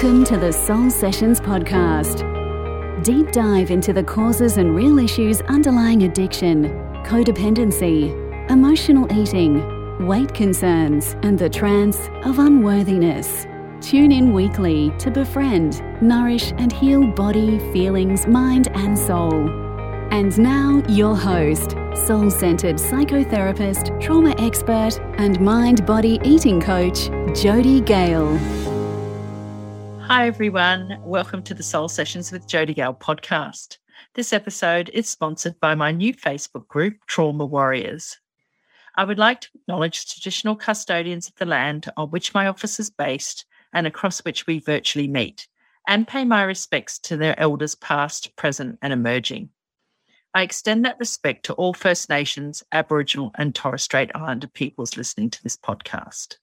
Welcome to the Soul Sessions podcast. Deep dive into the causes and real issues underlying addiction, codependency, emotional eating, weight concerns, and the trance of unworthiness. Tune in weekly to befriend, nourish, and heal body, feelings, mind, and soul. And now, your host, soul centered psychotherapist, trauma expert, and mind body eating coach, Jody Gale. Hi, everyone. Welcome to the Soul Sessions with Jody Gale podcast. This episode is sponsored by my new Facebook group, Trauma Warriors. I would like to acknowledge traditional custodians of the land on which my office is based and across which we virtually meet, and pay my respects to their elders past, present, and emerging. I extend that respect to all First Nations, Aboriginal, and Torres Strait Islander peoples listening to this podcast.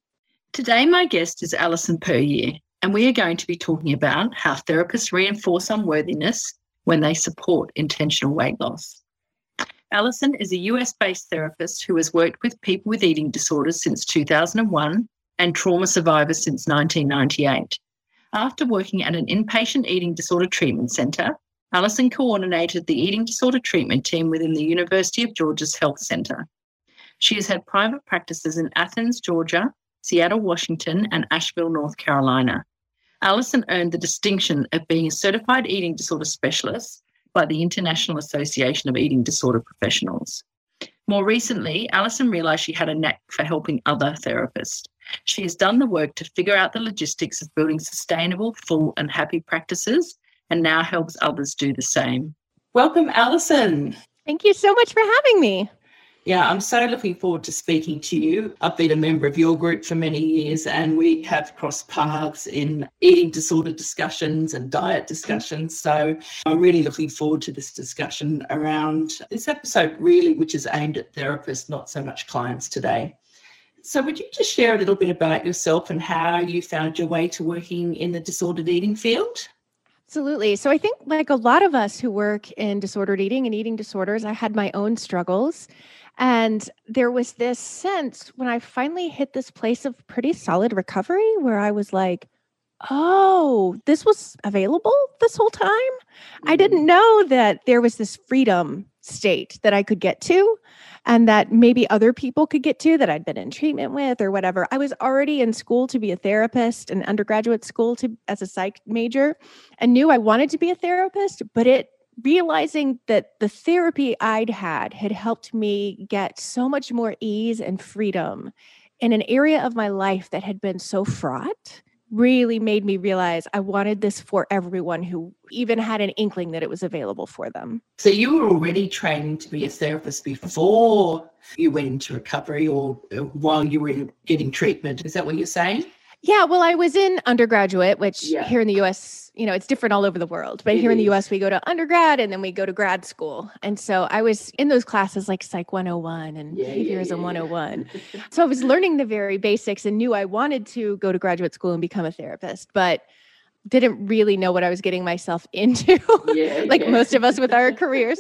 Today, my guest is Alison Puryear, and we are going to be talking about how therapists reinforce unworthiness when they support intentional weight loss. Alison is a US based therapist who has worked with people with eating disorders since 2001 and trauma survivors since 1998. After working at an inpatient eating disorder treatment centre, Alison coordinated the eating disorder treatment team within the University of Georgia's Health Centre. She has had private practices in Athens, Georgia, Seattle, Washington, and Asheville, North Carolina. Alison earned the distinction of being a certified eating disorder specialist by the International Association of Eating Disorder Professionals. More recently, Alison realised she had a knack for helping other therapists. She has done the work to figure out the logistics of building sustainable, full, and happy practices and now helps others do the same. Welcome, Alison. Thank you so much for having me. Yeah, I'm so looking forward to speaking to you. I've been a member of your group for many years, and we have crossed paths in eating disorder discussions and diet discussions. So I'm really looking forward to this discussion around this episode, really, which is aimed at therapists, not so much clients today. So, would you just share a little bit about yourself and how you found your way to working in the disordered eating field? Absolutely. So I think, like a lot of us who work in disordered eating and eating disorders, I had my own struggles. And there was this sense when I finally hit this place of pretty solid recovery where I was like, oh, this was available this whole time. Mm-hmm. I didn't know that there was this freedom state that I could get to and that maybe other people could get to that I'd been in treatment with or whatever. I was already in school to be a therapist and undergraduate school to as a psych major and knew I wanted to be a therapist, but it realizing that the therapy I'd had had helped me get so much more ease and freedom in an area of my life that had been so fraught really made me realize I wanted this for everyone who even had an inkling that it was available for them. So you were already training to be a therapist before you went into recovery or uh, while you were getting treatment. Is that what you're saying? Yeah, well, I was in undergraduate, which yeah. here in the US, you know, it's different all over the world. But it here is. in the US, we go to undergrad and then we go to grad school. And so I was in those classes like Psych 101 and yeah, Behaviorism yeah, 101. so I was learning the very basics and knew I wanted to go to graduate school and become a therapist. But didn't really know what I was getting myself into, like most of us with our careers.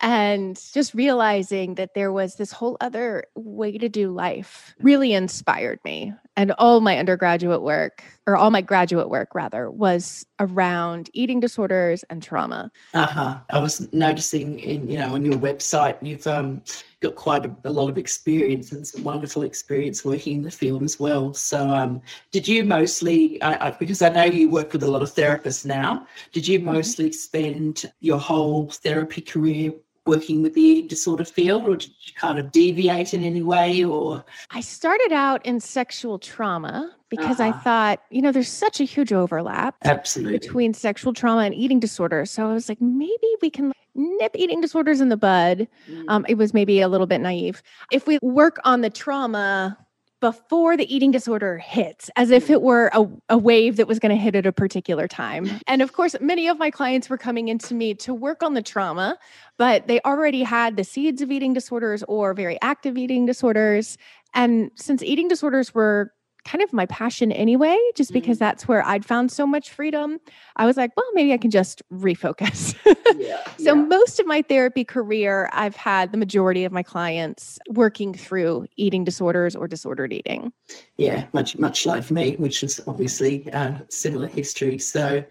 And just realizing that there was this whole other way to do life really inspired me. And all my undergraduate work, or all my graduate work rather, was around eating disorders and trauma. Uh huh. I was noticing in, you know, on your website, you've um, got quite a, a, lot of experience and some wonderful experience working in the field as well. So, um, did you mostly, I, I, because I know you work with a lot of therapists now, did you mm-hmm. mostly spend your whole therapy career working with the eating disorder field or did you kind of deviate in any way or? I started out in sexual trauma because uh-huh. i thought you know there's such a huge overlap absolutely. between sexual trauma and eating disorders so i was like maybe we can nip eating disorders in the bud. Mm. um, it was maybe a little bit naive. If we work on the trauma before the eating disorder hits, as if it mm-hmm. were a, a wave that was going to hit at a particular time. And of course, many of my clients were coming into me to work on the trauma, but they already had the seeds of eating disorders or very active eating disorders. And since eating disorders were kind of my passion anyway, just because mm. that's where I'd found so much freedom. I was like, well, maybe I can just refocus. yeah, so, yeah. most of my therapy career, I've had the majority of my clients working through eating disorders or disordered eating. Yeah, much, much like me, which is obviously a uh, similar history. So,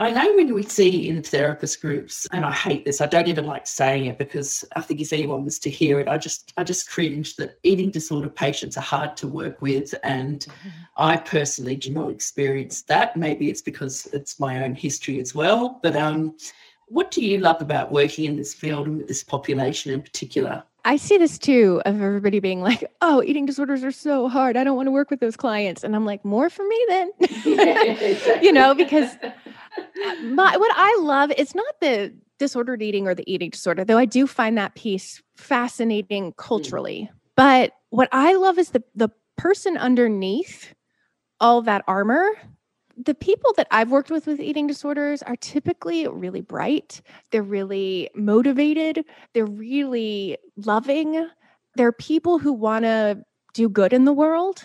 I know when we see in therapist groups, and I hate this, I don't even like saying it because I think if anyone was to hear it, I just I just cringe that eating disorder patients are hard to work with. And mm-hmm. I personally do not experience that. Maybe it's because it's my own history as well. But um what do you love about working in this field and with this population in particular? I see this too of everybody being like, oh, eating disorders are so hard. I don't want to work with those clients. And I'm like, more for me then. you know, because my, what I love is not the disordered eating or the eating disorder, though I do find that piece fascinating culturally. Mm. But what I love is the the person underneath all that armor the people that I've worked with with eating disorders are typically really bright. They're really motivated. They're really loving. They're people who want to do good in the world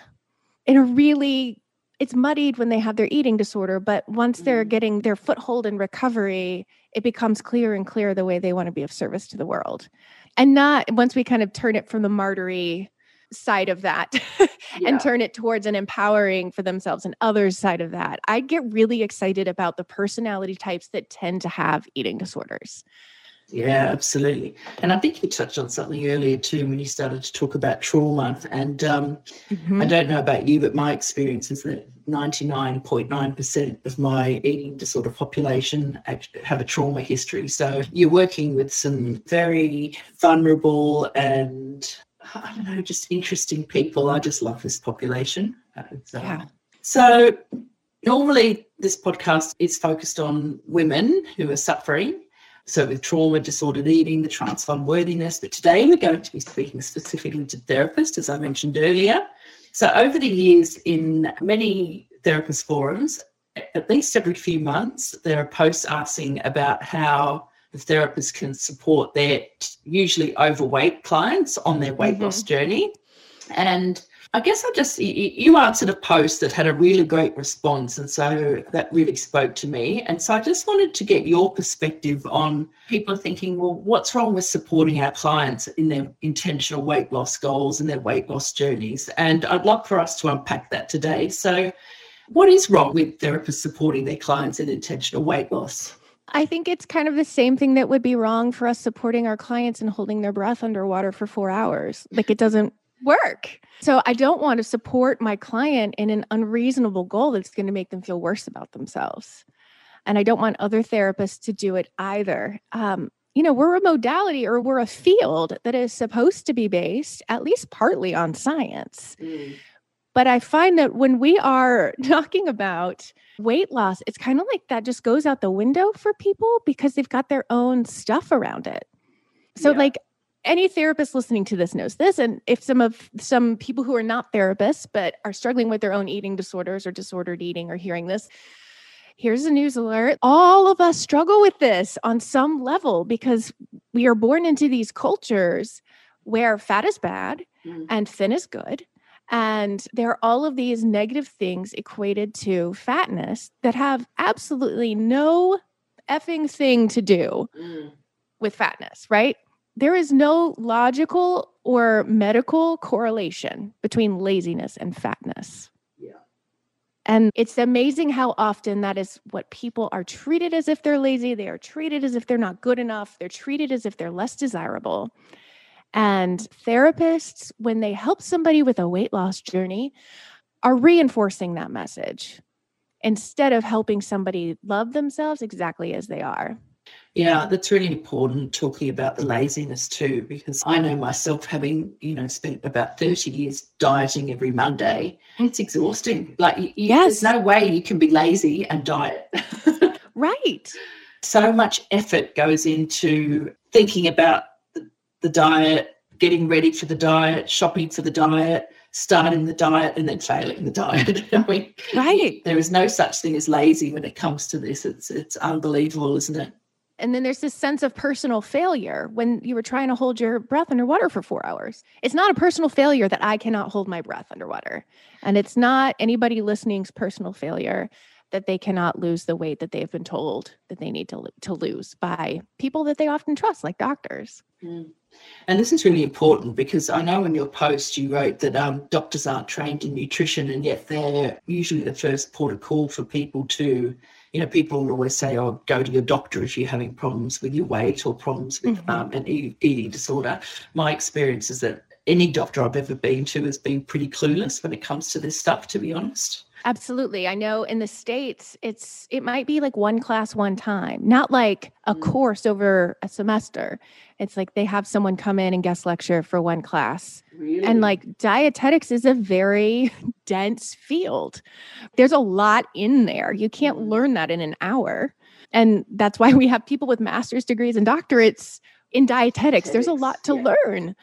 in a really it's muddied when they have their eating disorder, but once they're mm-hmm. getting their foothold in recovery, it becomes clear and clear the way they want to be of service to the world. And not once we kind of turn it from the martyry side of that yeah. and turn it towards an empowering for themselves and others side of that. I get really excited about the personality types that tend to have eating disorders. Yeah, absolutely. And I think you touched on something earlier too when you started to talk about trauma. And um, mm-hmm. I don't know about you, but my experience is that 99.9% of my eating disorder population have a trauma history. So you're working with some very vulnerable and I don't know, just interesting people. I just love this population. Uh, yeah. So normally this podcast is focused on women who are suffering. So with trauma, disordered eating, the trans worthiness. But today we're going to be speaking specifically to therapists, as I mentioned earlier. So over the years, in many therapist forums, at least every few months, there are posts asking about how the therapist can support their usually overweight clients on their weight mm-hmm. loss journey. And I guess I just, you answered a post that had a really great response. And so that really spoke to me. And so I just wanted to get your perspective on people thinking, well, what's wrong with supporting our clients in their intentional weight loss goals and their weight loss journeys? And I'd love for us to unpack that today. So, what is wrong with therapists supporting their clients in intentional weight loss? I think it's kind of the same thing that would be wrong for us supporting our clients and holding their breath underwater for four hours. Like it doesn't work. So I don't want to support my client in an unreasonable goal that's going to make them feel worse about themselves. And I don't want other therapists to do it either. Um, you know, we're a modality or we're a field that is supposed to be based at least partly on science. Mm. But I find that when we are talking about weight loss, it's kind of like that just goes out the window for people because they've got their own stuff around it. So, yeah. like, any therapist listening to this knows this and if some of some people who are not therapists but are struggling with their own eating disorders or disordered eating are hearing this here's a news alert all of us struggle with this on some level because we are born into these cultures where fat is bad mm. and thin is good and there are all of these negative things equated to fatness that have absolutely no effing thing to do mm. with fatness, right? There is no logical or medical correlation between laziness and fatness. Yeah. And it's amazing how often that is what people are treated as if they're lazy. They are treated as if they're not good enough. They're treated as if they're less desirable. And therapists, when they help somebody with a weight loss journey, are reinforcing that message instead of helping somebody love themselves exactly as they are. Yeah, that's really important talking about the laziness too, because I know myself having, you know, spent about 30 years dieting every Monday. It's exhausting. Like, you, yes. there's no way you can be lazy and diet. right. So much effort goes into thinking about the diet, getting ready for the diet, shopping for the diet, starting the diet, and then failing the diet. I mean, right. There is no such thing as lazy when it comes to this. It's it's unbelievable, isn't it? And then there's this sense of personal failure when you were trying to hold your breath underwater for four hours. It's not a personal failure that I cannot hold my breath underwater. And it's not anybody listening's personal failure that they cannot lose the weight that they've been told that they need to, to lose by people that they often trust, like doctors. Mm. And this is really important because I know in your post you wrote that um, doctors aren't trained in nutrition, and yet they're usually the first port of call for people to, you know, people always say, "Oh, go to your doctor if you're having problems with your weight or problems with mm-hmm. um, an eating disorder." My experience is that any doctor I've ever been to has been pretty clueless when it comes to this stuff. To be honest. Absolutely. I know in the States, it's it might be like one class one time, not like a mm. course over a semester. It's like they have someone come in and guest lecture for one class. Really? And like dietetics is a very dense field. There's a lot in there. You can't mm. learn that in an hour. And that's why we have people with master's degrees and doctorates in dietetics. There's a lot to yeah. learn.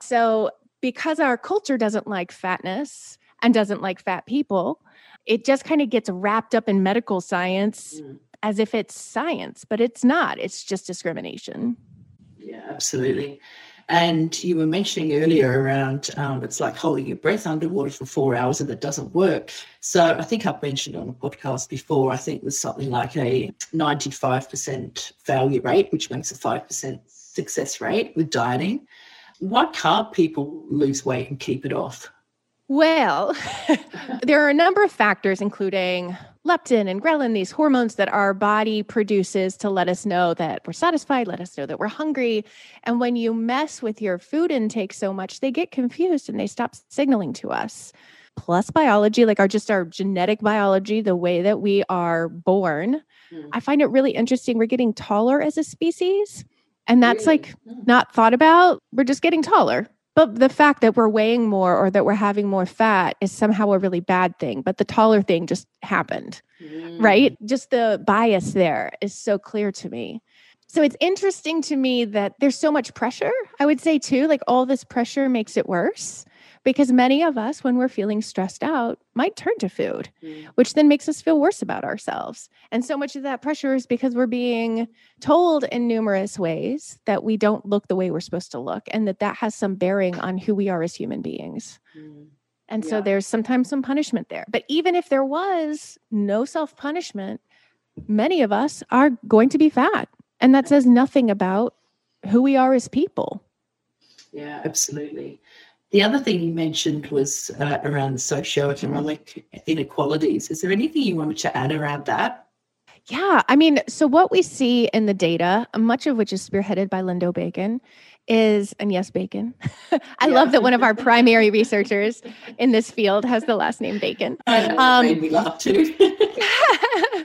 So, because our culture doesn't like fatness and doesn't like fat people, it just kind of gets wrapped up in medical science mm. as if it's science, but it's not. It's just discrimination. Yeah, absolutely. And you were mentioning earlier around um, it's like holding your breath underwater for four hours and it doesn't work. So I think I've mentioned on a podcast before, I think there's something like a 95% failure rate, which makes a 5% success rate with dieting. Why can't people lose weight and keep it off? Well, there are a number of factors, including leptin and ghrelin, these hormones that our body produces to let us know that we're satisfied, let us know that we're hungry. And when you mess with your food intake so much, they get confused and they stop signaling to us. Plus biology, like our just our genetic biology, the way that we are born. Mm. I find it really interesting. We're getting taller as a species. And that's really? like mm. not thought about. We're just getting taller but the fact that we're weighing more or that we're having more fat is somehow a really bad thing. But the taller thing just happened, mm. right? Just the bias there is so clear to me. So it's interesting to me that there's so much pressure. I would say, too, like all this pressure makes it worse because many of us, when we're feeling stressed out, might turn to food, mm. which then makes us feel worse about ourselves. And so much of that pressure is because we're being told in numerous ways that we don't look the way we're supposed to look, and that that has some bearing on who we are as human beings. Mm. And yeah. so there's sometimes some punishment there. But even if there was no self punishment, many of us are going to be fat. And that says nothing about who we are as people. Yeah, absolutely. The other thing you mentioned was uh, around socioeconomic inequalities. Is there anything you wanted to add around that? Yeah, I mean, so what we see in the data, much of which is spearheaded by Lindo Bacon, is, and yes, Bacon. I yeah. love that one of our primary researchers in this field has the last name Bacon. Um, made me laugh too.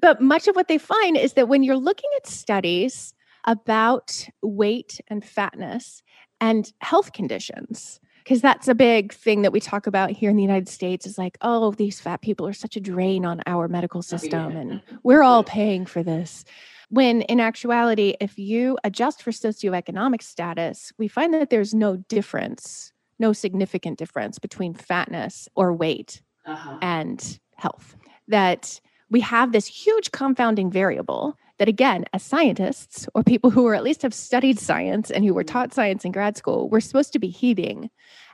but much of what they find is that when you're looking at studies about weight and fatness, and health conditions because that's a big thing that we talk about here in the United States is like, oh, these fat people are such a drain on our medical system and we're all paying for this. When in actuality, if you adjust for socioeconomic status, we find that there's no difference, no significant difference between fatness or weight uh-huh. and health. That we have this huge confounding variable that again as scientists or people who are at least have studied science and who were mm. taught science in grad school we're supposed to be heeding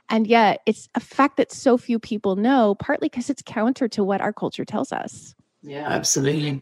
and yet it's a fact that so few people know partly because it's counter to what our culture tells us yeah absolutely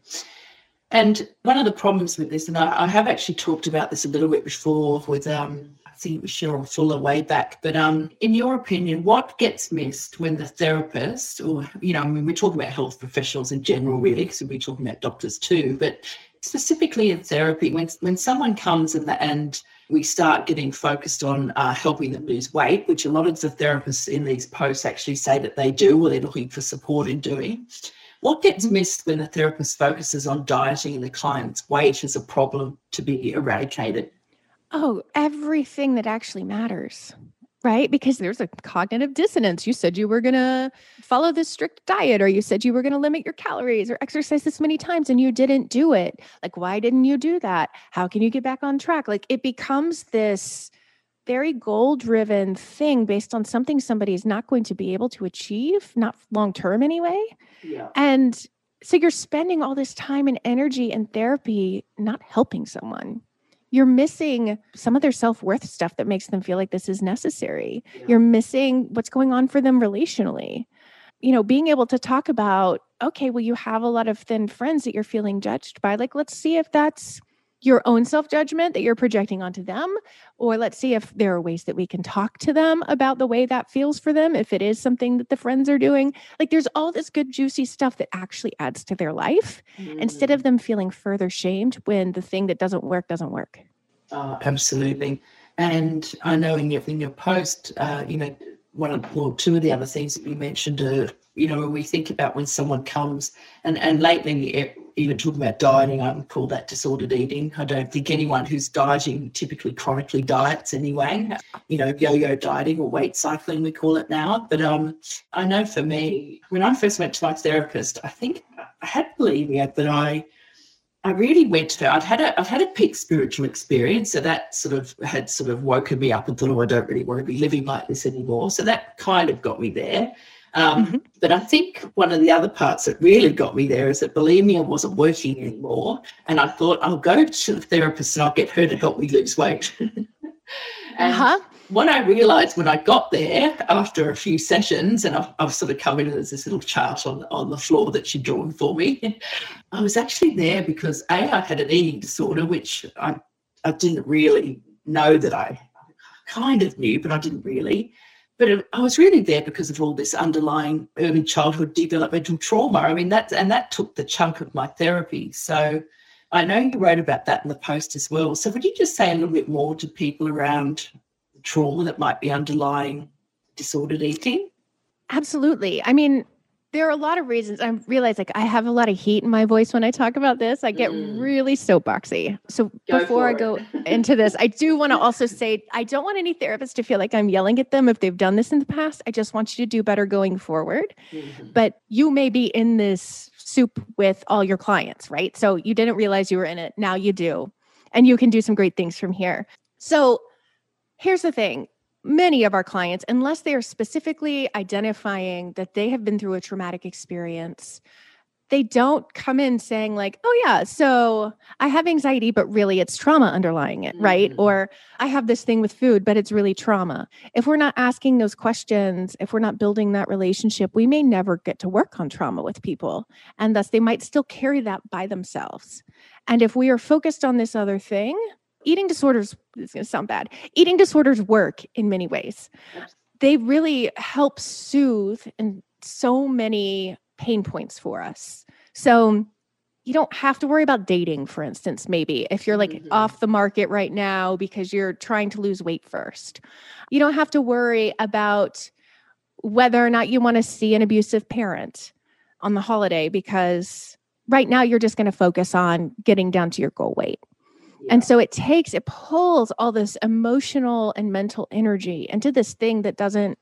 and one of the problems with this and i, I have actually talked about this a little bit before with um, I think it was Cheryl Fuller way back. But um, in your opinion, what gets missed when the therapist, or you know, I mean, we're talking about health professionals in general, really, because we're talking about doctors too. But specifically in therapy, when, when someone comes and, and we start getting focused on uh, helping them lose weight, which a lot of the therapists in these posts actually say that they do or they're looking for support in doing. What gets missed when the therapist focuses on dieting and the client's weight as a problem to be eradicated? Oh, everything that actually matters right? Because there's a cognitive dissonance. You said you were going to follow this strict diet, or you said you were going to limit your calories or exercise this many times and you didn't do it. Like, why didn't you do that? How can you get back on track? Like, it becomes this very goal driven thing based on something somebody is not going to be able to achieve, not long term anyway. Yeah. And so you're spending all this time and energy and therapy not helping someone you're missing some of their self-worth stuff that makes them feel like this is necessary yeah. you're missing what's going on for them relationally you know being able to talk about okay well you have a lot of thin friends that you're feeling judged by like let's see if that's your own self judgment that you're projecting onto them. Or let's see if there are ways that we can talk to them about the way that feels for them, if it is something that the friends are doing. Like there's all this good, juicy stuff that actually adds to their life mm. instead of mm. them feeling further shamed when the thing that doesn't work doesn't work. Uh, absolutely. And I know in your, in your post, uh, you know, one of, well, two of the other things that you mentioned are, you know, when we think about when someone comes and, and lately even talking about dieting, I would call that disordered eating. I don't think anyone who's dieting typically chronically diets anyway. You know, yo-yo dieting or weight cycling, we call it now. But um, I know for me, when I first went to my therapist, I think I had bulimia, but I I really went to her. I'd had a I'd had a peak spiritual experience, so that sort of had sort of woken me up and thought, oh, I don't really want to be living like this anymore. So that kind of got me there. Um, mm-hmm. But I think one of the other parts that really got me there is that bulimia wasn't working anymore. And I thought, I'll go to the therapist and I'll get her to help me lose weight. and uh-huh. what I realized when I got there after a few sessions, and I've, I've sort of come in as this little chart on, on the floor that she'd drawn for me, I was actually there because A, I had an eating disorder, which I, I didn't really know that I kind of knew, but I didn't really. But um, I was really there because of all this underlying early childhood developmental trauma. I mean, that's and that took the chunk of my therapy. So I know you wrote about that in the post as well. So would you just say a little bit more to people around trauma that might be underlying disordered eating? Absolutely. I mean, there are a lot of reasons. I realize like I have a lot of heat in my voice when I talk about this. I get mm. really soapboxy. So go before I go into this, I do want to also say I don't want any therapists to feel like I'm yelling at them if they've done this in the past. I just want you to do better going forward. Mm-hmm. But you may be in this soup with all your clients, right? So you didn't realize you were in it. Now you do. And you can do some great things from here. So here's the thing many of our clients, unless they are specifically identifying that they have been through a traumatic experience, they don't come in saying, like, oh, yeah, so I have anxiety, but really it's trauma underlying it, right? Mm-hmm. Or I have this thing with food, but it's really trauma. If we're not asking those questions, if we're not building that relationship, we may never get to work on trauma with people. And thus, they might still carry that by themselves. And if we are focused on this other thing, eating disorders is going to sound bad eating disorders work in many ways. They really help soothe in so many pain points for us. So you don't have to worry about dating for instance maybe if you're like mm-hmm. off the market right now because you're trying to lose weight first. You don't have to worry about whether or not you want to see an abusive parent on the holiday because right now you're just going to focus on getting down to your goal weight and so it takes, it pulls all this emotional and mental energy into this thing that doesn't,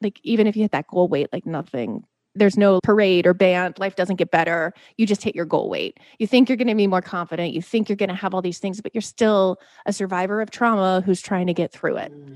like, even if you hit that goal weight, like nothing, there's no parade or band, life doesn't get better. You just hit your goal weight. You think you're going to be more confident. You think you're going to have all these things, but you're still a survivor of trauma who's trying to get through it. Mm-hmm.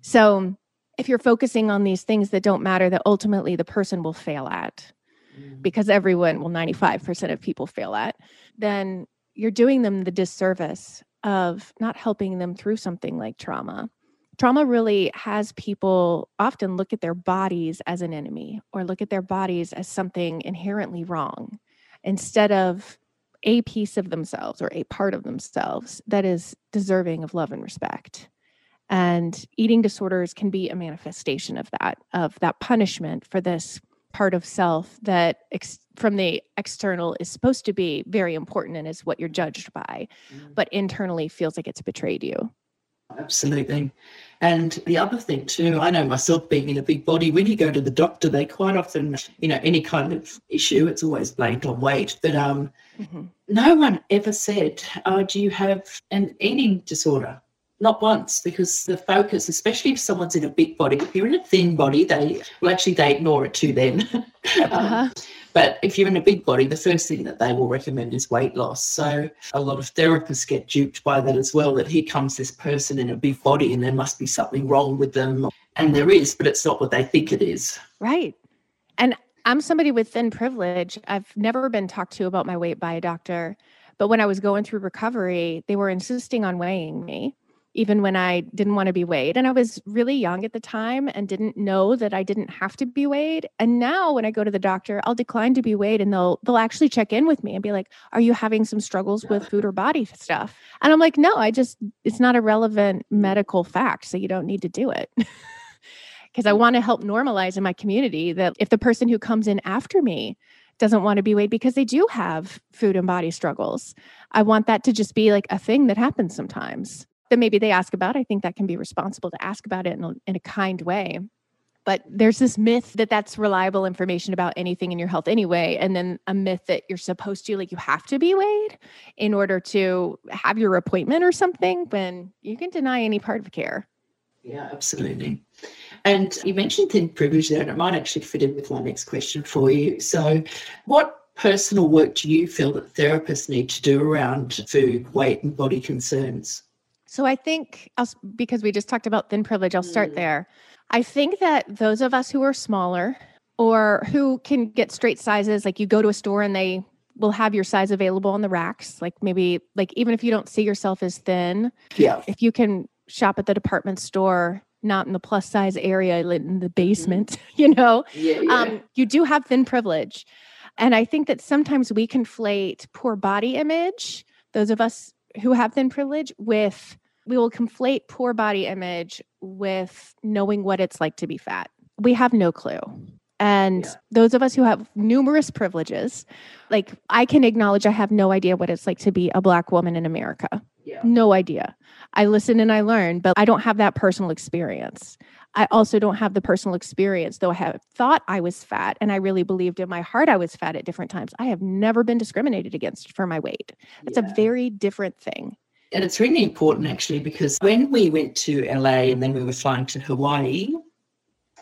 So if you're focusing on these things that don't matter, that ultimately the person will fail at, mm-hmm. because everyone, well, 95% of people fail at, then you're doing them the disservice of not helping them through something like trauma. Trauma really has people often look at their bodies as an enemy or look at their bodies as something inherently wrong instead of a piece of themselves or a part of themselves that is deserving of love and respect. And eating disorders can be a manifestation of that, of that punishment for this part of self that ex- from the external is supposed to be very important and is what you're judged by, mm. but internally feels like it's betrayed you. Absolutely. And the other thing too, I know myself being in a big body, when you go to the doctor, they quite often, you know, any kind of issue, it's always blamed on weight. But um, mm-hmm. no one ever said, oh, do you have an eating disorder? Not once, because the focus, especially if someone's in a big body, if you're in a thin body, they well actually they ignore it too then. uh-huh. um, but if you're in a big body, the first thing that they will recommend is weight loss. So a lot of therapists get duped by that as well. That here comes this person in a big body, and there must be something wrong with them, and there is, but it's not what they think it is. Right. And I'm somebody with thin privilege. I've never been talked to about my weight by a doctor. But when I was going through recovery, they were insisting on weighing me even when I didn't want to be weighed. And I was really young at the time and didn't know that I didn't have to be weighed. And now when I go to the doctor, I'll decline to be weighed and they'll they'll actually check in with me and be like, "Are you having some struggles with food or body stuff?" And I'm like, "No, I just it's not a relevant medical fact, so you don't need to do it." Because I want to help normalize in my community that if the person who comes in after me doesn't want to be weighed because they do have food and body struggles. I want that to just be like a thing that happens sometimes that maybe they ask about. I think that can be responsible to ask about it in a, in a kind way. But there's this myth that that's reliable information about anything in your health anyway. And then a myth that you're supposed to, like, you have to be weighed in order to have your appointment or something when you can deny any part of care. Yeah, absolutely. And you mentioned thin privilege there, and it might actually fit in with my next question for you. So, what personal work do you feel that therapists need to do around food, weight, and body concerns? So I think I'll, because we just talked about thin privilege, I'll start mm. there. I think that those of us who are smaller or who can get straight sizes, like you go to a store and they will have your size available on the racks, like maybe like even if you don't see yourself as thin, yeah, if you can shop at the department store, not in the plus size area, in the mm-hmm. basement, mm-hmm. you know, yeah, yeah. Um, you do have thin privilege. And I think that sometimes we conflate poor body image, those of us who have thin privilege with we will conflate poor body image with knowing what it's like to be fat. We have no clue. And yeah. those of us who have numerous privileges, like I can acknowledge I have no idea what it's like to be a black woman in America. Yeah. No idea. I listen and I learn, but I don't have that personal experience. I also don't have the personal experience, though I have thought I was fat and I really believed in my heart I was fat at different times. I have never been discriminated against for my weight. That's yeah. a very different thing. And it's really important actually because when we went to LA and then we were flying to Hawaii,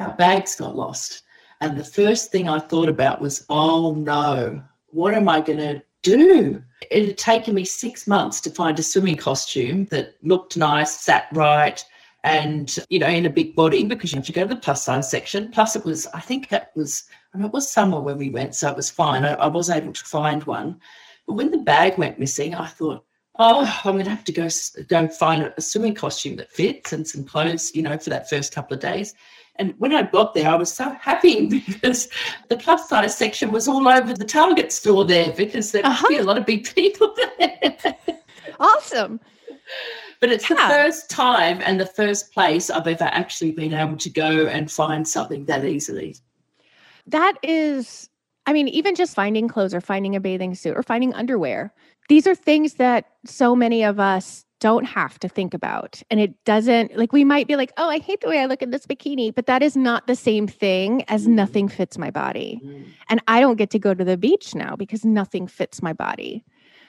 our bags got lost. And the first thing I thought about was, oh no, what am I going to do? It had taken me six months to find a swimming costume that looked nice, sat right, and you know, in a big body because you have to go to the plus size section. Plus, it was, I think it was, I mean, it was summer when we went, so it was fine. I, I was able to find one. But when the bag went missing, I thought, oh, I'm going to have to go go find a swimming costume that fits and some clothes, you know, for that first couple of days. And when I got there, I was so happy because the plus size section was all over the Target store there because there uh-huh. be a lot of big people there. awesome. But it's yeah. the first time and the first place I've ever actually been able to go and find something that easily. That is, I mean, even just finding clothes or finding a bathing suit or finding underwear these are things that so many of us don't have to think about. And it doesn't like we might be like, oh, I hate the way I look in this bikini, but that is not the same thing as mm-hmm. nothing fits my body. Mm. And I don't get to go to the beach now because nothing fits my body.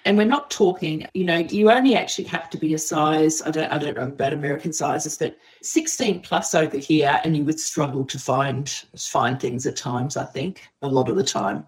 And we're not talking, you know, you only actually have to be a size, I don't I don't know about American sizes, but 16 plus over here, and you would struggle to find find things at times, I think, a lot of the time.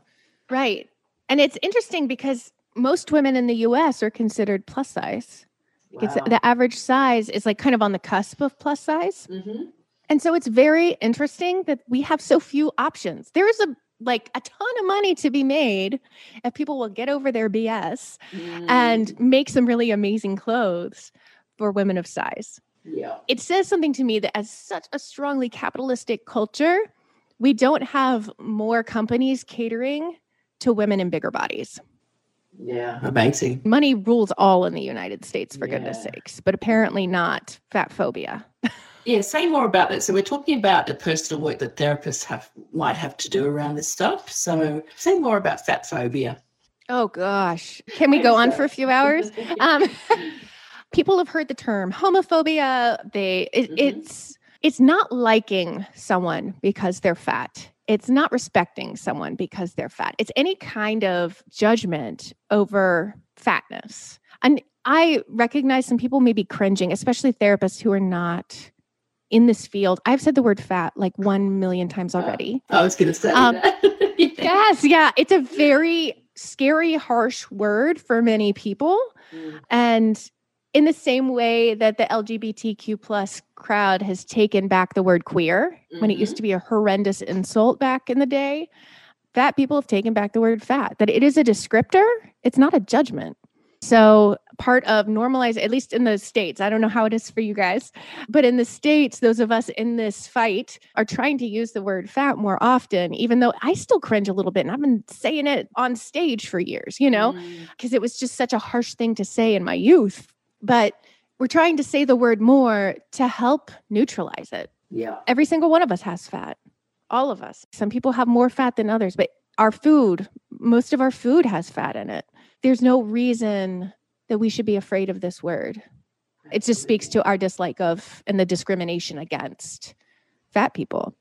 Right. And it's interesting because most women in the US are considered plus size. Wow. It's the average size is like kind of on the cusp of plus size. Mm-hmm. And so it's very interesting that we have so few options. There is a like a ton of money to be made if people will get over their BS mm. and make some really amazing clothes for women of size. Yeah. It says something to me that as such a strongly capitalistic culture, we don't have more companies catering to women in bigger bodies. Yeah, amazing. Money rules all in the United States, for yeah. goodness sakes, but apparently not fat phobia. yeah, say more about that. So we're talking about the personal work that therapists have might have to do around this stuff. So say more about fat phobia. Oh gosh, can we go on for a few hours? Um, people have heard the term homophobia. They it, mm-hmm. it's it's not liking someone because they're fat it's not respecting someone because they're fat. It's any kind of judgment over fatness. And I recognize some people may be cringing, especially therapists who are not in this field. I've said the word fat like 1 million times already. I was going to say um, yes, yeah. It's a very scary, harsh word for many people. Mm. And in the same way that the lgbtq plus crowd has taken back the word queer mm-hmm. when it used mm-hmm. to be a horrendous insult back in the day fat people have taken back the word fat, that it is a descriptor, it's not a judgment. So, part of normalize, at least in the States, I don't know how it is for you guys, but in the States, those of us in this fight are trying to use the word fat more often, even though I still cringe a little bit. And I've been saying it on stage for years, you know, because mm. it was just such a harsh thing to say in my youth. But we're trying to say the word more to help neutralize it. Yeah. Every single one of us has fat, all of us. Some people have more fat than others, but our food, most of our food has fat in it there's no reason that we should be afraid of this word. It just speaks to our dislike of and the discrimination against fat people.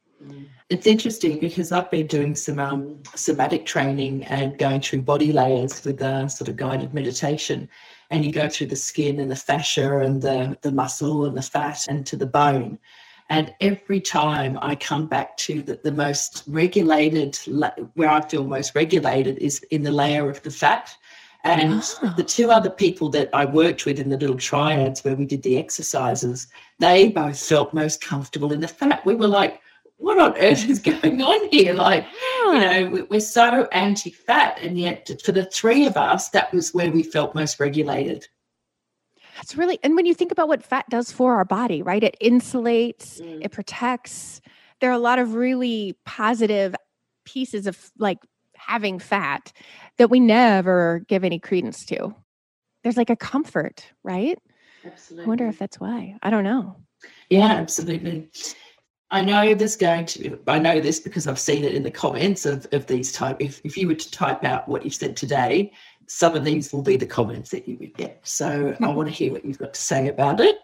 It's interesting because I've been doing some um, somatic training and going through body layers with a sort of guided meditation. And you go through the skin and the fascia and the, the muscle and the fat and to the bone. And every time I come back to the, the most regulated, where I feel most regulated is in the layer of the fat. And oh. the two other people that I worked with in the little triads where we did the exercises, they both felt most comfortable in the fat. We were like, what on earth is going on here? Like, you know, we're so anti fat. And yet, for the three of us, that was where we felt most regulated. That's really, and when you think about what fat does for our body, right? It insulates, mm. it protects. There are a lot of really positive pieces of like having fat that we never give any credence to. There's like a comfort, right? Absolutely. I wonder if that's why. I don't know. Yeah, absolutely. I know there's going to be, I know this because I've seen it in the comments of, of these type. If, if you were to type out what you said today, some of these will be the comments that you would get. So I want to hear what you've got to say about it.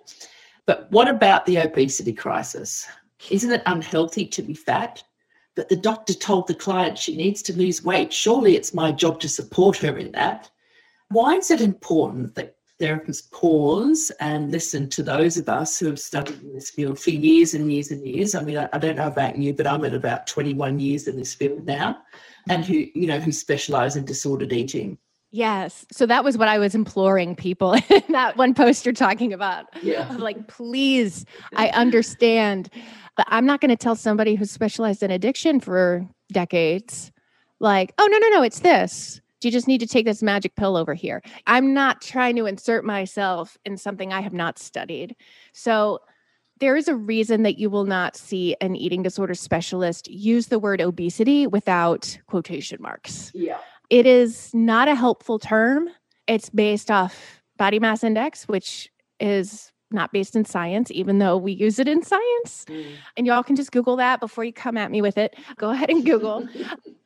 But what about the obesity crisis? Isn't it unhealthy to be fat? But the doctor told the client she needs to lose weight. Surely it's my job to support her in that. Why is it important that therapists pause and listen to those of us who have studied in this field for years and years and years? I mean, I, I don't know about you, but I'm at about 21 years in this field now, and who, you know, who specialize in disordered eating. Yes. So that was what I was imploring people in that one post you're talking about. Yeah. Like, please, I understand but I'm not going to tell somebody who's specialized in addiction for decades, like, oh, no, no, no, it's this. You just need to take this magic pill over here. I'm not trying to insert myself in something I have not studied. So, there is a reason that you will not see an eating disorder specialist use the word obesity without quotation marks. Yeah. It is not a helpful term. It's based off body mass index, which is not based in science, even though we use it in science. Mm. And y'all can just Google that before you come at me with it. Go ahead and Google.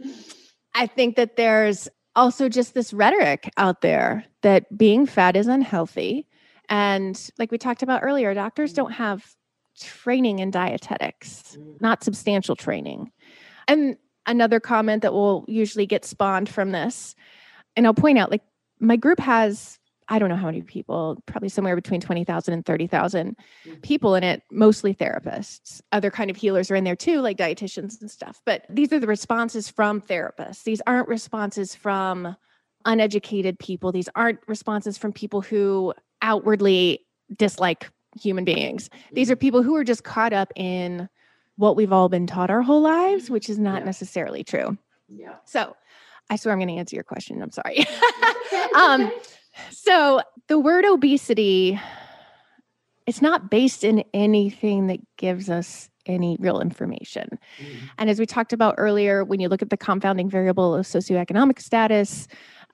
I think that there's also just this rhetoric out there that being fat is unhealthy. And like we talked about earlier, doctors don't have training in dietetics, mm. not substantial training. And another comment that will usually get spawned from this, and I'll point out like my group has I don't know how many people, probably somewhere between 20,000 and 30,000 mm. people in it, mostly therapists. Other kind of healers are in there too, like dietitians and stuff. But these are the responses from therapists. These aren't responses from uneducated people. These aren't responses from people who outwardly dislike human beings. These are mm. people who are just caught up in what we've all been taught our whole lives, mm-hmm. which is not yeah. necessarily true. Yeah. So I swear I'm going to answer your question. I'm sorry. um, so the word obesity, it's not based in anything that gives us any real information. Mm. And as we talked about earlier, when you look at the confounding variable of socioeconomic status,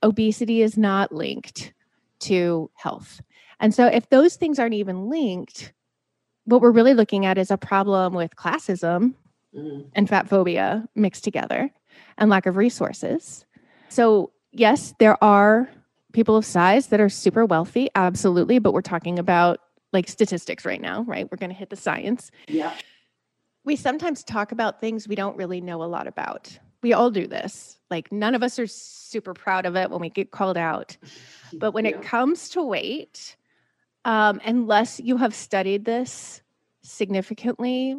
obesity is not linked to health. And so if those things aren't even linked, what we're really looking at is a problem with classism mm. and fat phobia mixed together and lack of resources. So, yes, there are people of size that are super wealthy, absolutely. But we're talking about like statistics right now, right? We're going to hit the science. Yeah. We sometimes talk about things we don't really know a lot about. We all do this. Like none of us are super proud of it when we get called out. But when yeah. it comes to weight, um, unless you have studied this significantly,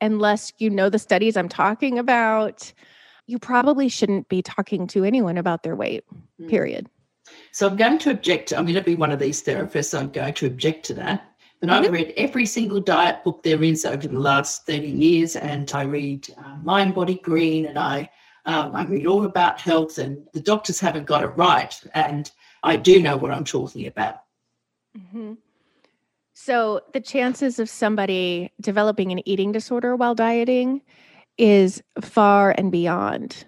unless you know the studies I'm talking about, you probably shouldn't be talking to anyone about their weight, mm. period. So I'm going to object. I'm going to be one of these therapists. I'm going to object to that. But I've mm-hmm. read every single diet book there is over the last 30 years, and I read uh, Mind Body Green, and I Um, I read all about health, and the doctors haven't got it right. And I do know what I'm talking about. Mm-hmm. So, the chances of somebody developing an eating disorder while dieting is far and beyond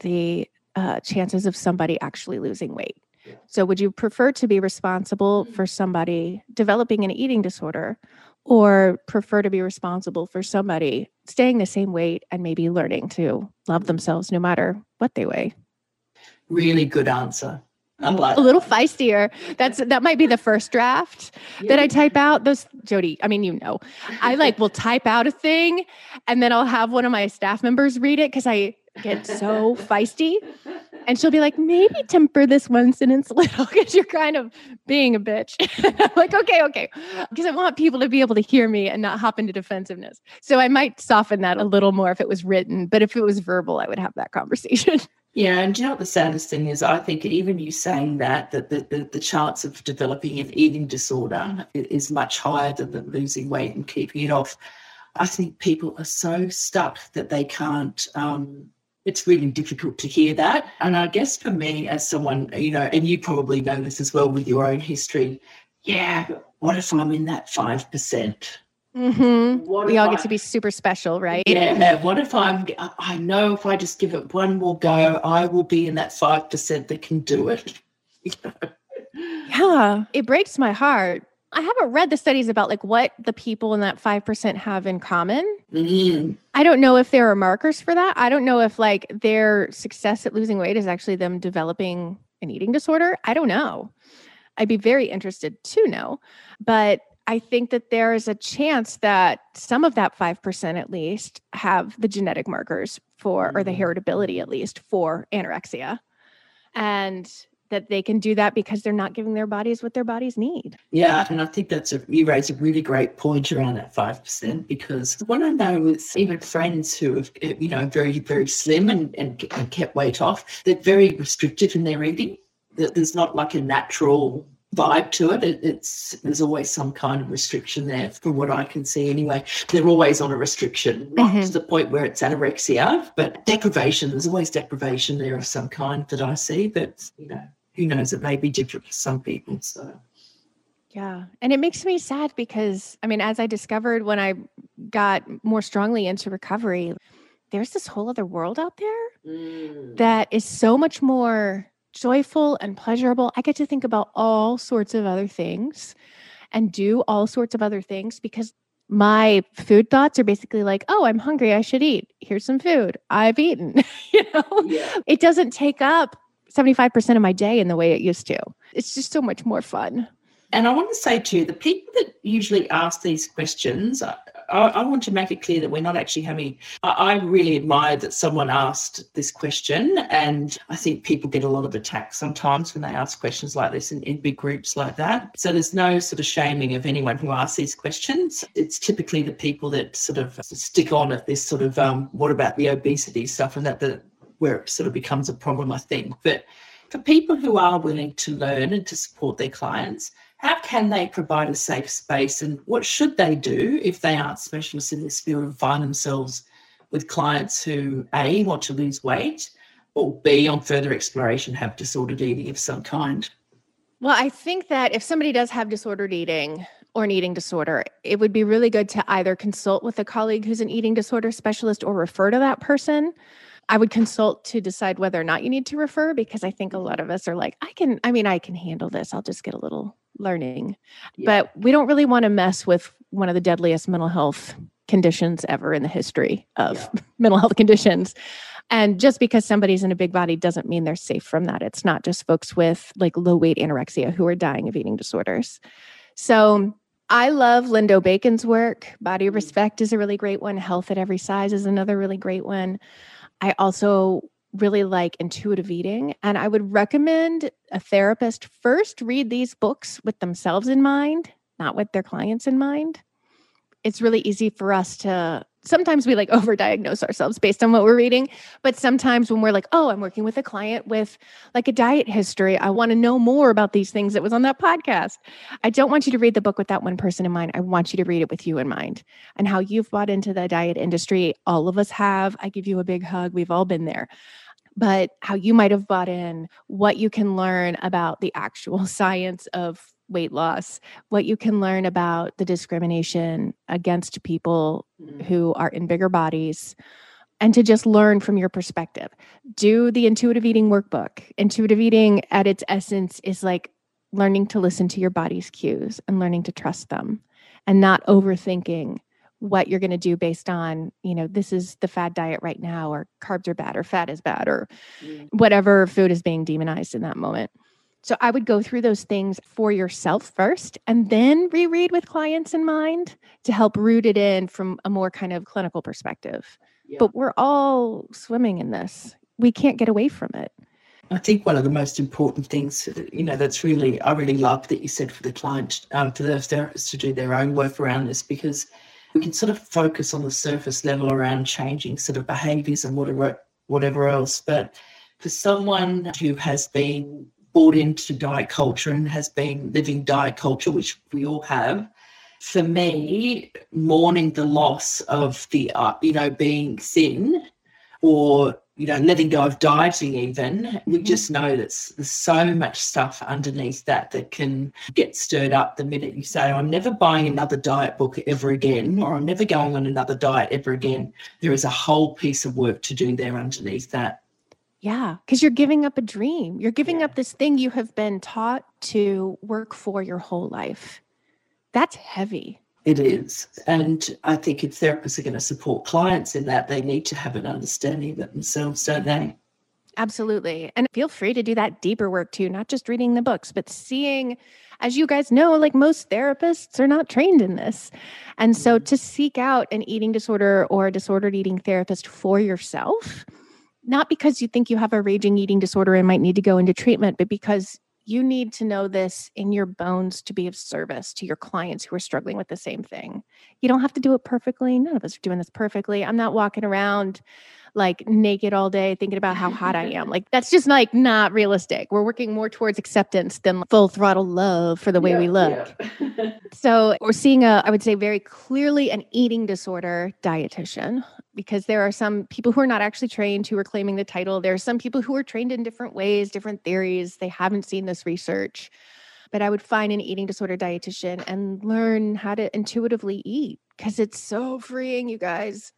the uh, chances of somebody actually losing weight. So, would you prefer to be responsible mm. for somebody developing an eating disorder or prefer to be responsible for somebody staying the same weight and maybe learning to love themselves no matter what they weigh? Really good answer. I'm like, a little feistier. That's that might be the first draft yeah. that I type out. Those Jody, I mean, you know, I like will type out a thing and then I'll have one of my staff members read it because I get so feisty. And she'll be like, maybe temper this one sentence a little because you're kind of being a bitch. like, okay, okay. Because I want people to be able to hear me and not hop into defensiveness. So I might soften that a little more if it was written, but if it was verbal, I would have that conversation. Yeah, and you know what the saddest thing is? I think even you saying that, that the, the, the chance of developing an eating disorder is much higher than losing weight and keeping it off. I think people are so stuck that they can't um, it's really difficult to hear that. And I guess for me, as someone, you know, and you probably know this as well with your own history, yeah, what if I'm in that 5%? Mm-hmm. We all get to be super special, right? Yeah. What if I'm, I know if I just give it one more go, I will be in that 5% that can do it. yeah. It breaks my heart I haven't read the studies about like what the people in that 5% have in common. Mm-hmm. I don't know if there are markers for that. I don't know if like their success at losing weight is actually them developing an eating disorder. I don't know. I'd be very interested to know. But I think that there is a chance that some of that 5% at least have the genetic markers for, mm-hmm. or the mm. heritability at least for anorexia. And that they can do that because they're not giving their bodies what their bodies need. Yeah, and I think that's a you raise a really great point around that five percent because what I know is even friends who have you know very very slim and, and, and kept weight off, they're very restrictive in their eating. That there's not like a natural vibe to it. it. It's there's always some kind of restriction there, from what I can see. Anyway, they're always on a restriction, not mm-hmm. to the point where it's anorexia, but deprivation. There's always deprivation there of some kind that I see. But you know, who knows, it may be different for some people. So, yeah. And it makes me sad because, I mean, as I discovered when I got more strongly into recovery, there's this whole other world out there mm. that is so much more joyful and pleasurable. I get to think about all sorts of other things and do all sorts of other things because my food thoughts are basically like, oh, I'm hungry. I should eat. Here's some food. I've eaten. you know, yeah. it doesn't take up 75% of my day in the way it used to. It's just so much more fun. And I want to say too, the people that usually ask these questions, I, I want to make it clear that we're not actually having. I, I, really admire that someone asked this question, and I think people get a lot of attacks sometimes when they ask questions like this in, in big groups like that. So there's no sort of shaming of anyone who asks these questions. It's typically the people that sort of stick on at this sort of um, what about the obesity stuff, and that the where it sort of becomes a problem, I think. But for people who are willing to learn and to support their clients, how can they provide a safe space and what should they do if they aren't specialists in this field and find themselves with clients who A, want to lose weight or B, on further exploration, have disordered eating of some kind? Well, I think that if somebody does have disordered eating or an eating disorder, it would be really good to either consult with a colleague who's an eating disorder specialist or refer to that person I would consult to decide whether or not you need to refer because I think a lot of us are like, I can, I mean, I can handle this. I'll just get a little learning. Yeah. But we don't really want to mess with one of the deadliest mental health conditions ever in the history of yeah. mental health conditions. And just because somebody's in a big body doesn't mean they're safe from that. It's not just folks with like low weight anorexia who are dying of eating disorders. So I love Lindo Bacon's work. Body mm. Respect is a really great one. Health at Every Size is another really great one. I also really like intuitive eating. And I would recommend a therapist first read these books with themselves in mind, not with their clients in mind. It's really easy for us to sometimes we like overdiagnose ourselves based on what we're reading but sometimes when we're like oh i'm working with a client with like a diet history. I want to know more about these things that was on that podcast. I don't want you to read the book with that one person in mind. I want you to read it with you in mind and how you've bought into the diet industry. All of us have. I give you a big hug. We've all been there. But how you might have bought in what you can learn about the actual science of weight loss, what you can learn about the discrimination against people mm. who are in bigger bodies, and to just learn from your perspective. Do the intuitive eating workbook. Intuitive eating, at its essence, is like learning to listen to your body's cues and learning to trust them and not overthinking what you're going to do based on, you know, this is the fad diet right now, or carbs are bad, or fat is bad, or mm. whatever food is being demonized in that moment. So I would go through those things for yourself first and then reread with clients in mind to help root it in from a more kind of clinical perspective. Yeah. But we're all swimming in this. We can't get away from it. I think one of the most important things, you know, that's really, I really love that you said for the client, um, for the therapists to do their own work around this because we can sort of focus on the surface level around changing sort of behaviors and whatever, whatever else. But for someone who has been bought into diet culture and has been living diet culture, which we all have. For me, mourning the loss of the, uh, you know, being thin or, you know, letting go of dieting, even, we mm-hmm. just know that there's so much stuff underneath that that can get stirred up the minute you say, I'm never buying another diet book ever again, or I'm never going on another diet ever again. There is a whole piece of work to do there underneath that. Yeah, because you're giving up a dream. You're giving yeah. up this thing you have been taught to work for your whole life. That's heavy. It is. And I think if therapists are going to support clients in that, they need to have an understanding of it themselves, don't they? Absolutely. And feel free to do that deeper work too, not just reading the books, but seeing, as you guys know, like most therapists are not trained in this. And so mm-hmm. to seek out an eating disorder or a disordered eating therapist for yourself not because you think you have a raging eating disorder and might need to go into treatment, but because you need to know this in your bones to be of service to your clients who are struggling with the same thing. You don't have to do it perfectly. None of us are doing this perfectly. I'm not walking around like naked all day thinking about how hot I am. Like that's just like not realistic. We're working more towards acceptance than full throttle love for the way yeah, we look. Yeah. so we're seeing a, I would say very clearly an eating disorder dietitian because there are some people who are not actually trained who are claiming the title. There are some people who are trained in different ways, different theories. They haven't seen this research. But I would find an eating disorder dietitian and learn how to intuitively eat because it's so freeing, you guys.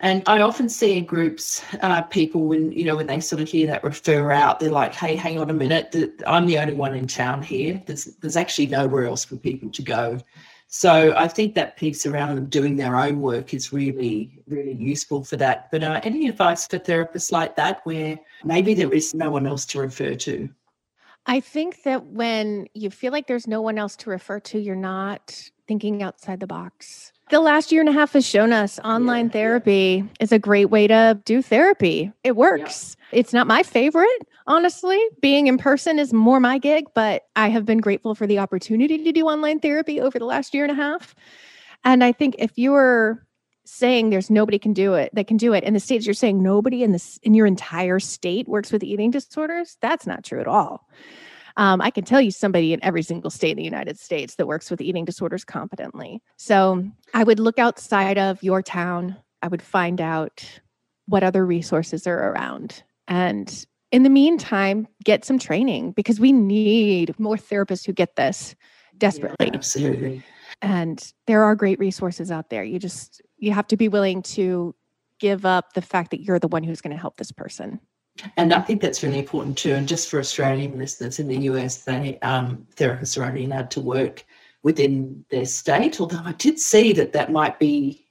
And I often see in groups uh, people when you know when they sort of hear that refer out, they're like, "Hey, hang on a minute, I'm the only one in town here. There's there's actually nowhere else for people to go." So I think that piece around them doing their own work is really, really useful for that. But uh, any advice for therapists like that where maybe there is no one else to refer to? I think that when you feel like there's no one else to refer to, you're not thinking outside the box. The last year and a half has shown us online yeah, therapy yeah. is a great way to do therapy. It works. Yeah. It's not my favorite, honestly. Being in person is more my gig, but I have been grateful for the opportunity to do online therapy over the last year and a half. And I think if you're saying there's nobody can do it that can do it in the states you're saying nobody in this in your entire state works with eating disorders that's not true at all um, I can tell you somebody in every single state in the United States that works with eating disorders competently. So I would look outside of your town. I would find out what other resources are around. And in the meantime, get some training because we need more therapists who get this desperately. Yeah, absolutely. And there are great resources out there. You just you have to be willing to give up the fact that you're the one who's going to help this person. And I think that's really important too. And just for Australian listeners in the US, they um, therapists are only allowed to work within their state. Although I did see that that might be.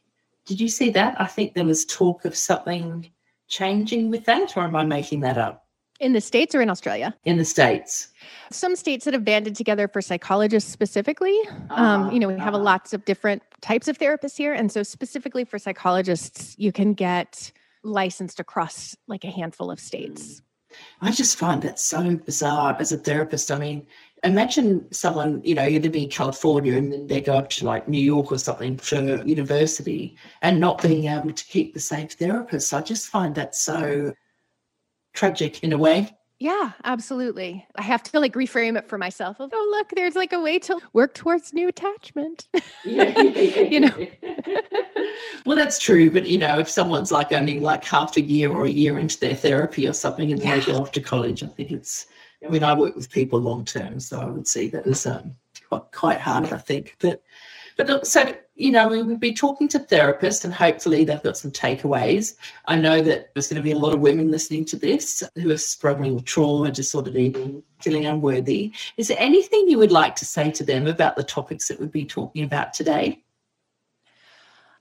Did you see that? I think there was talk of something changing with that, or am I making that up? In the States or in Australia? In the States. Some states that have banded together for psychologists specifically. Uh, um, you know, we have uh, lots of different types of therapists here. And so, specifically for psychologists, you can get licensed across like a handful of states. Mm. I just find that so bizarre as a therapist. I mean, imagine someone, you know, you're in California and then they go up to like New York or something for university and not being able to keep the same therapist. I just find that so tragic in a way. Yeah, absolutely. I have to like reframe it for myself. Oh, look, there's like a way to work towards new attachment. you know. well, that's true. But, you know, if someone's like only like half a year or a year into their therapy or something and yeah. they go off to college, I think it's, I mean, I work with people long term, so I would see that as um, quite, quite hard, I think. But, but look, so you know, we would be talking to therapists and hopefully they've got some takeaways. I know that there's going to be a lot of women listening to this who are struggling with trauma, disordered eating, feeling unworthy. Is there anything you would like to say to them about the topics that we'd be talking about today?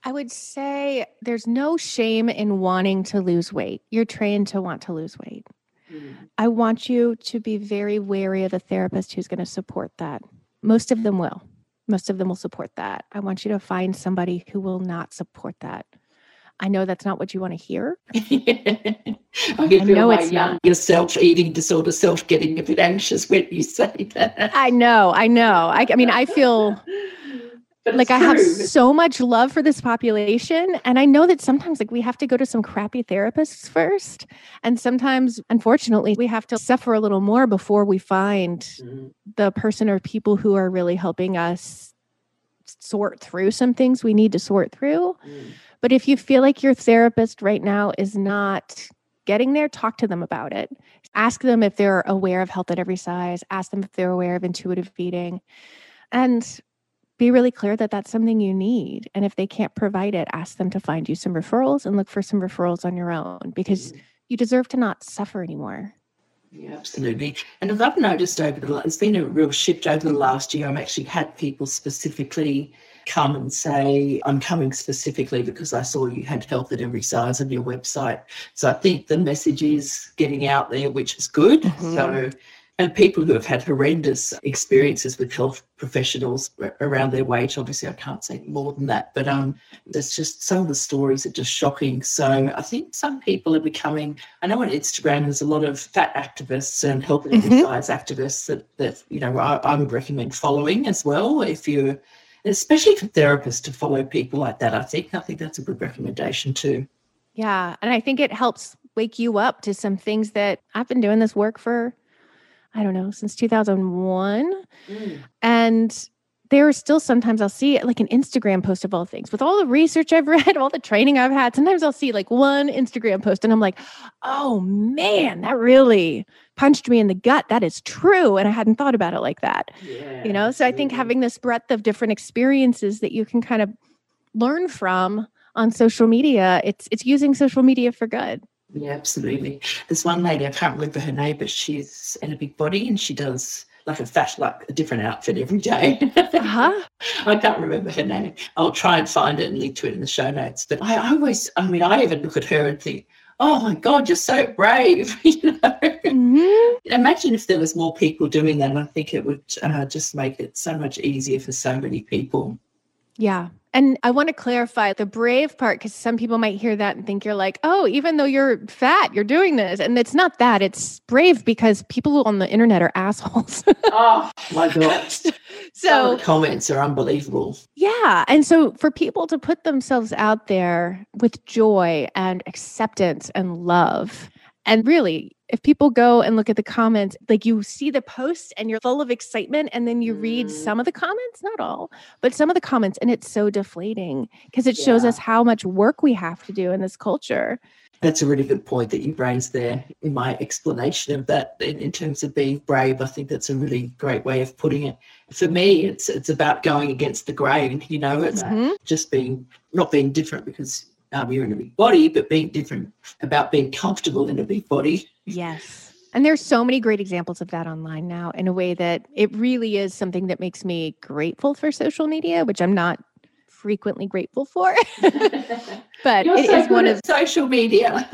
I would say there's no shame in wanting to lose weight. You're trained to want to lose weight. Mm. I want you to be very wary of a therapist who's going to support that. Most of them will most of them will support that. I want you to find somebody who will not support that. I know that's not what you want to hear. I, I know it's not. Yourself eating disorder, self getting a bit anxious when you say that. I know, I know. I, I mean, I feel like I have so much love for this population. And I know that sometimes like we have to go to some crappy therapists first. And sometimes, unfortunately, we have to suffer a little more before we find mm-hmm. the person or people who are really helping us sort through some things we need to sort through. Mm. But if you feel like your therapist right now is not getting there, talk to them about it. Ask them if they're aware of health at every size, ask them if they're aware of intuitive feeding. And be really clear that that's something you need. And if they can't provide it, ask them to find you some referrals and look for some referrals on your own because mm. you deserve to not suffer anymore. Yeah, absolutely. And as I've noticed over the, it's been a real shift over the last year. I've actually had people specifically come and say, I'm coming specifically because I saw you had health at every size on your website. So I think the message is getting out there, which is good. Mm-hmm. So and people who have had horrendous experiences with health professionals around their weight. Obviously, I can't say more than that, but um, there's just some of the stories are just shocking. So I think some people are becoming. I know on Instagram there's a lot of fat activists and health and mm-hmm. exercise activists that that you know I, I would recommend following as well if you. Especially for therapists to follow people like that, I think I think that's a good recommendation too. Yeah, and I think it helps wake you up to some things that I've been doing this work for I don't know, since 2001. Mm. And there are still sometimes I'll see like an Instagram post of all things with all the research I've read, all the training I've had. Sometimes I'll see like one Instagram post and I'm like, oh man, that really punched me in the gut. That is true. And I hadn't thought about it like that. Yeah, you know, so I think having this breadth of different experiences that you can kind of learn from on social media, it's it's using social media for good. Yeah, absolutely. There's one lady, I can't remember her name, but she's in a big body and she does like a fashion, like a different outfit every day. uh-huh. I can't remember her name. I'll try and find it and link to it in the show notes. But I always, I mean, I even look at her and think, oh my God, you're so brave. you know? Mm-hmm. Imagine if there was more people doing that. I think it would uh, just make it so much easier for so many people. Yeah, and I want to clarify the brave part because some people might hear that and think you're like, oh, even though you're fat, you're doing this. And it's not that. It's brave because people on the internet are assholes. oh my gosh. So comments are unbelievable. Yeah. And so for people to put themselves out there with joy and acceptance and love, and really, if people go and look at the comments, like you see the post and you're full of excitement, and then you mm. read some of the comments, not all, but some of the comments, and it's so deflating because it yeah. shows us how much work we have to do in this culture. That's a really good point that you raised there in my explanation of that in, in, terms of being brave. I think that's a really great way of putting it. For me, it's it's about going against the grain, you know, it's mm-hmm. just being not being different because um, you're in a big body, but being different about being comfortable in a big body. Yes. And there's so many great examples of that online now in a way that it really is something that makes me grateful for social media, which I'm not frequently grateful for. but You're it so is one of social media.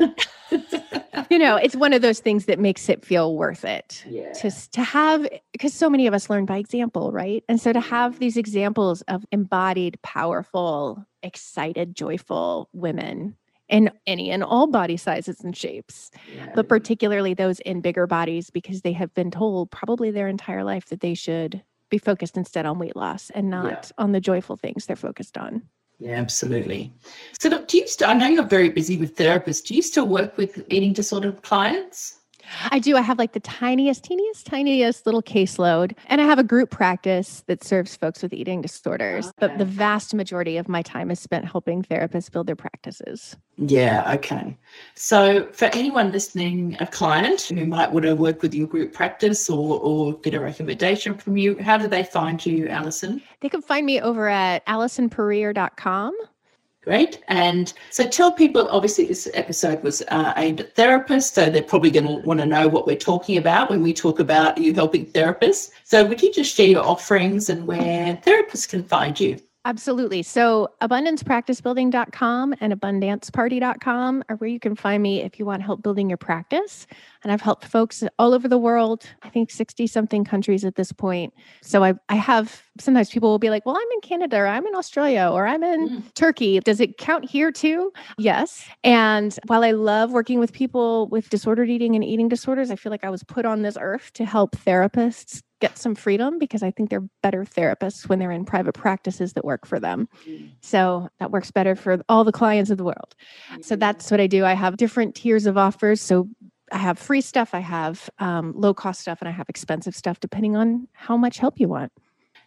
you know, it's one of those things that makes it feel worth it. Yeah. To to have because so many of us learn by example, right? And so to mm-hmm. have these examples of embodied, powerful, excited, joyful women in any and all body sizes and shapes, Yeah. but particularly those in bigger bodies because they have been told probably their entire life that they should be focused instead on weight loss and not on the joyful things they're focused on. Yeah, absolutely. So, look, do you? St- I know you're very busy with therapists. Do you still work with eating disorder clients? I do. I have like the tiniest, teeniest, tiniest little caseload. And I have a group practice that serves folks with eating disorders. But the vast majority of my time is spent helping therapists build their practices. Yeah, okay. So, for anyone listening, a client who might want to work with your group practice or, or get a recommendation from you, how do they find you, Allison? They can find me over at AllisonPuryear.com. Great. And so tell people, obviously, this episode was uh, aimed at therapists, so they're probably going to want to know what we're talking about when we talk about you helping therapists. So, would you just share your offerings and where therapists can find you? Absolutely. So abundancepracticebuilding.com and abundanceparty.com are where you can find me if you want help building your practice. And I've helped folks all over the world, I think 60 something countries at this point. So I, I have sometimes people will be like, well, I'm in Canada or I'm in Australia or I'm in Mm. Turkey. Does it count here too? Yes. And while I love working with people with disordered eating and eating disorders, I feel like I was put on this earth to help therapists get some freedom because I think they're better therapists when they're in private practices that work for them. So that works better for all the clients of the world. So that's what I do. I have different tiers of offers. So I have free stuff, I have um, low cost stuff, and I have expensive stuff depending on how much help you want.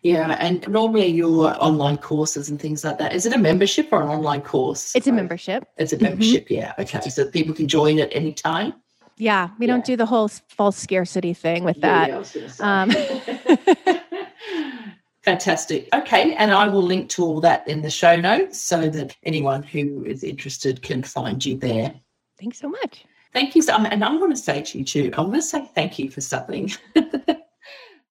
Yeah, and normally your online courses and things like that. Is it a membership or an online course? It's a membership. It's a Mhm. membership, yeah. Okay, so people can join at any time. Yeah, we don't do the whole false scarcity thing with that. I was gonna say. Um, Fantastic. Okay, and I will link to all that in the show notes so that anyone who is interested can find you there. Thanks so much. Thank you. So, and I want to say to you too, I want to say thank you for something.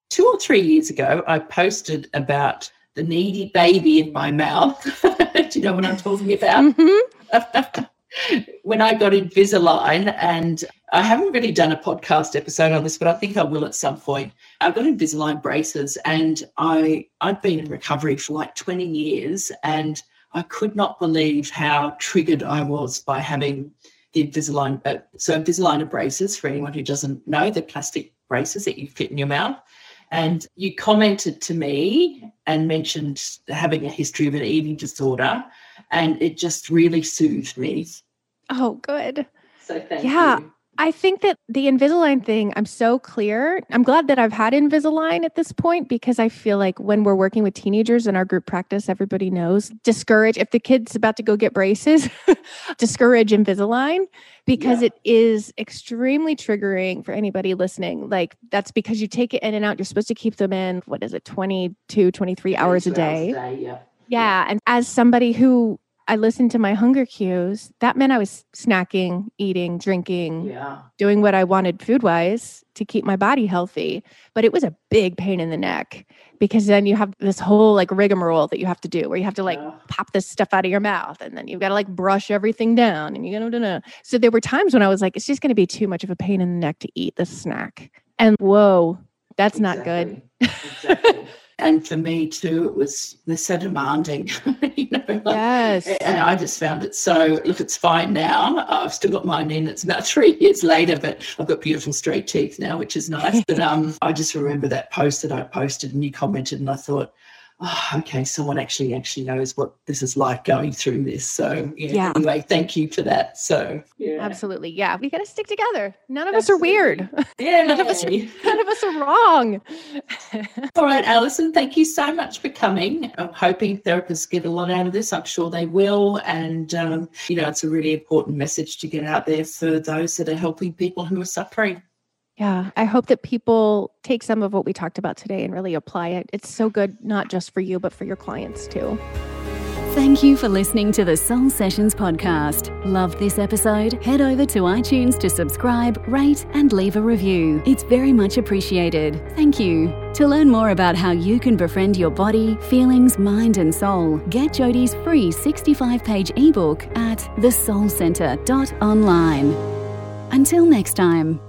Two or three years ago, I posted about the needy baby in my mouth. Do you know what I'm talking about? Mhm. when I got Invisalign, and I haven't really done a podcast episode on this, but I think I will at some point. I got Invisalign braces, and I I'd been in recovery for like 20 years, and I could not believe how triggered I was by having the Invisalign. Uh, so Invisalign are braces, for anyone who doesn't know, they're plastic braces that you fit in your mouth. And you commented to me and mentioned having a history of an eating disorder, and it just really soothed me. Oh, good. So thank Yeah. you. I think that the Invisalign thing, I'm so clear. I'm glad that I've had Invisalign at this point because I feel like when we're working with teenagers in our group practice, everybody knows discourage if the kid's about to go get braces, discourage Invisalign because Yeah. it is extremely triggering for anybody listening. Like that's because you take it in and out. You're supposed to keep them in, what is it, 22, 23 hours a 22 day. yeah. Yeah. And as somebody who I listened to my hunger cues, that meant I was snacking, eating, drinking, Yeah. doing what I wanted food wise to keep my body healthy. But it was a big pain in the neck because then you have this whole like rigmarole that you have to do where you have to like Yeah. pop this stuff out of your mouth and then you've got to like brush everything down and you know. So there were times when I was like, it's just going to be too much of a pain in the neck to eat this snack. And whoa, that's not good. Exactly. And for me too, it was they're so demanding. you know, like- Yes. And I just found it so look, it's fine now. I've still got mine in. It's about three years later, but I've got beautiful straight teeth now, which is nice. But um, I just remember that post that I posted and you commented, and I thought, oh, okay, someone actually actually knows what this is like going through this. So yeah. Yeah. Anyway, thank you for that. So yeah, Absolutely. Yeah. We got to stick together. None of us are weird. yeah. None of us are- None of us are wrong. All right, Allison, thank you so much for coming. I'm hoping therapists get a lot out of this. I'm sure they will. And, um, you know, it's a really important message to get out there for those that are helping people who are suffering. Yeah, I hope that people take some of what we talked about today and really apply it. It's so good, not just for you, but for your clients too. Thank you for listening to the Soul Sessions podcast. Loved this episode? Head over to iTunes to subscribe, rate, and leave a review. It's very much appreciated. Thank you. To learn more about how you can befriend your body, feelings, mind, and soul, get Jodie's free 65 page ebook at thesoulcenter.online. Until next time.